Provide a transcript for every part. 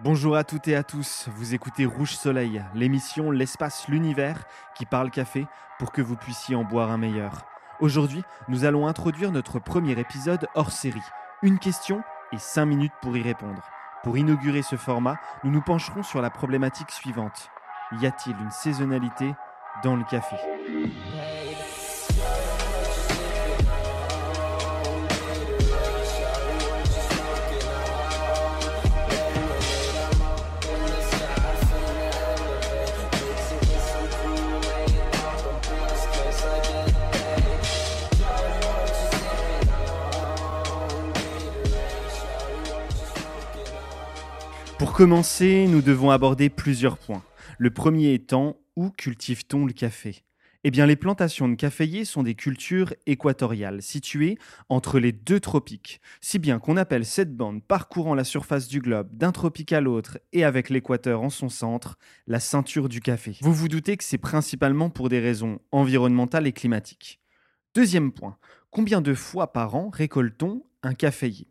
Bonjour à toutes et à tous, vous écoutez Rouge Soleil, l'émission L'espace, l'univers qui parle café pour que vous puissiez en boire un meilleur. Aujourd'hui, nous allons introduire notre premier épisode hors série. Une question et 5 minutes pour y répondre. Pour inaugurer ce format, nous nous pencherons sur la problématique suivante. Y a-t-il une saisonnalité dans le café? Pour commencer, nous devons aborder plusieurs points. Le premier étant où cultive-t-on le café? Eh bien, les plantations de caféiers sont des cultures équatoriales situées entre les deux tropiques, si bien qu'on appelle cette bande parcourant la surface du globe d'un tropique à l'autre et avec l'équateur en son centre, la ceinture du café. Vous vous doutez que c'est principalement pour des raisons environnementales et climatiques. Deuxième point, combien de fois par an récolte-t-on un caféier?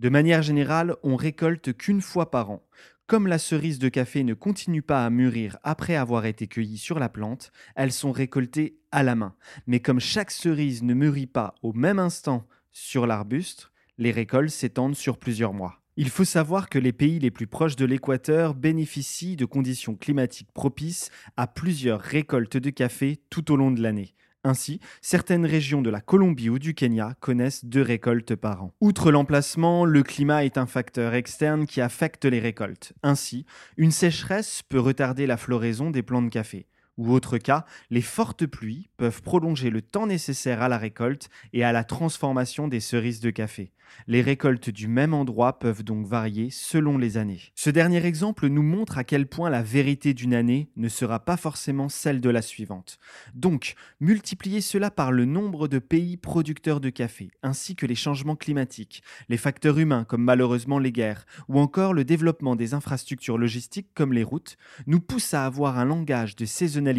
De manière générale, on récolte qu'une fois par an. Comme la cerise de café ne continue pas à mûrir après avoir été cueillie sur la plante, elles sont récoltées à la main. Mais comme chaque cerise ne mûrit pas au même instant sur l'arbuste, les récoltes s'étendent sur plusieurs mois. Il faut savoir que les pays les plus proches de l'équateur bénéficient de conditions climatiques propices à plusieurs récoltes de café tout au long de l'année. Ainsi, certaines régions de la Colombie ou du Kenya connaissent deux récoltes par an. Outre l'emplacement, le climat est un facteur externe qui affecte les récoltes. Ainsi, une sécheresse peut retarder la floraison des plants de café. Ou autre cas, les fortes pluies peuvent prolonger le temps nécessaire à la récolte et à la transformation des cerises de café. Les récoltes du même endroit peuvent donc varier selon les années. Ce dernier exemple nous montre à quel point la vérité d'une année ne sera pas forcément celle de la suivante. Donc, multipliez cela par le nombre de pays producteurs de café, ainsi que les changements climatiques, les facteurs humains comme malheureusement les guerres, ou encore le développement des infrastructures logistiques comme les routes, nous pousse à avoir un langage de saisonnalité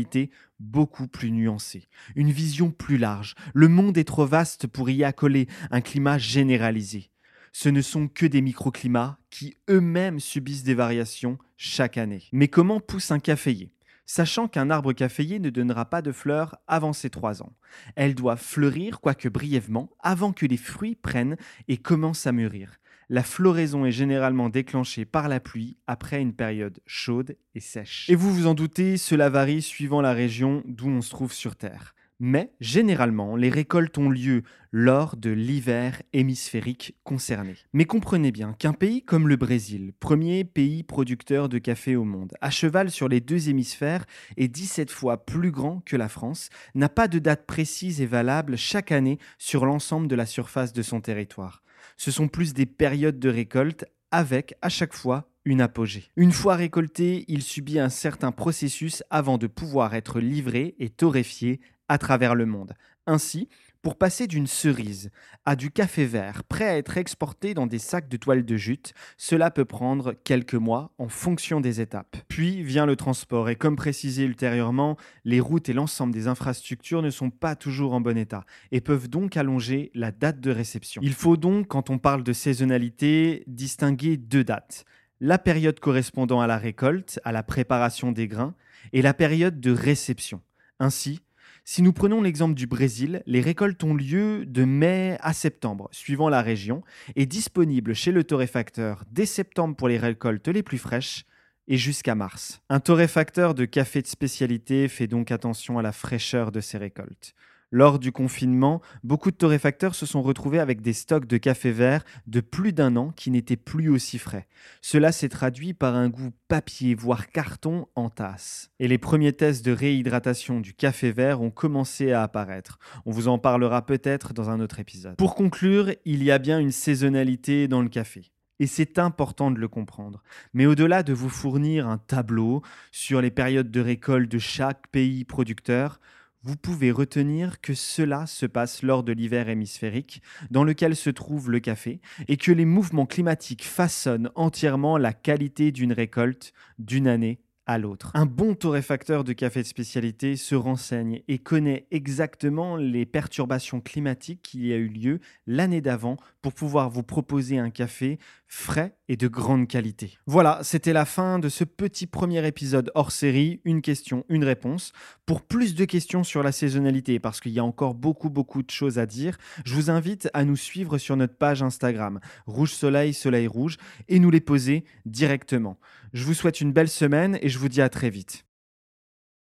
beaucoup plus nuancé, une vision plus large. Le monde est trop vaste pour y accoler un climat généralisé. Ce ne sont que des microclimats qui eux-mêmes subissent des variations chaque année. Mais comment pousse un caféier? Sachant qu'un arbre caféier ne donnera pas de fleurs avant ses trois ans. Elle doit fleurir, quoique brièvement, avant que les fruits prennent et commencent à mûrir la floraison est généralement déclenchée par la pluie après une période chaude et sèche. Et vous vous en doutez, cela varie suivant la région d'où on se trouve sur Terre. Mais généralement, les récoltes ont lieu lors de l'hiver hémisphérique concerné. Mais comprenez bien qu'un pays comme le Brésil, premier pays producteur de café au monde, à cheval sur les deux hémisphères et 17 fois plus grand que la France, n'a pas de date précise et valable chaque année sur l'ensemble de la surface de son territoire ce sont plus des périodes de récolte avec à chaque fois une apogée. Une fois récolté, il subit un certain processus avant de pouvoir être livré et torréfié à travers le monde. Ainsi, pour passer d'une cerise à du café vert prêt à être exporté dans des sacs de toile de jute, cela peut prendre quelques mois en fonction des étapes. Puis vient le transport et comme précisé ultérieurement, les routes et l'ensemble des infrastructures ne sont pas toujours en bon état et peuvent donc allonger la date de réception. Il faut donc, quand on parle de saisonnalité, distinguer deux dates. La période correspondant à la récolte, à la préparation des grains, et la période de réception. Ainsi, si nous prenons l'exemple du Brésil, les récoltes ont lieu de mai à septembre, suivant la région, et disponibles chez le torréfacteur dès septembre pour les récoltes les plus fraîches et jusqu'à mars. Un torréfacteur de café de spécialité fait donc attention à la fraîcheur de ses récoltes. Lors du confinement, beaucoup de torréfacteurs se sont retrouvés avec des stocks de café vert de plus d'un an qui n'étaient plus aussi frais. Cela s'est traduit par un goût papier, voire carton en tasse. Et les premiers tests de réhydratation du café vert ont commencé à apparaître. On vous en parlera peut-être dans un autre épisode. Pour conclure, il y a bien une saisonnalité dans le café. Et c'est important de le comprendre. Mais au-delà de vous fournir un tableau sur les périodes de récolte de chaque pays producteur, vous pouvez retenir que cela se passe lors de l'hiver hémisphérique, dans lequel se trouve le café, et que les mouvements climatiques façonnent entièrement la qualité d'une récolte d'une année à l'autre. Un bon torréfacteur de café de spécialité se renseigne et connaît exactement les perturbations climatiques qui y a eu lieu l'année d'avant pour pouvoir vous proposer un café frais et de grande qualité. Voilà, c'était la fin de ce petit premier épisode hors série, une question, une réponse. Pour plus de questions sur la saisonnalité, parce qu'il y a encore beaucoup beaucoup de choses à dire, je vous invite à nous suivre sur notre page Instagram, Rouge Soleil, Soleil Rouge, et nous les poser directement. Je vous souhaite une belle semaine et je vous dis à très vite.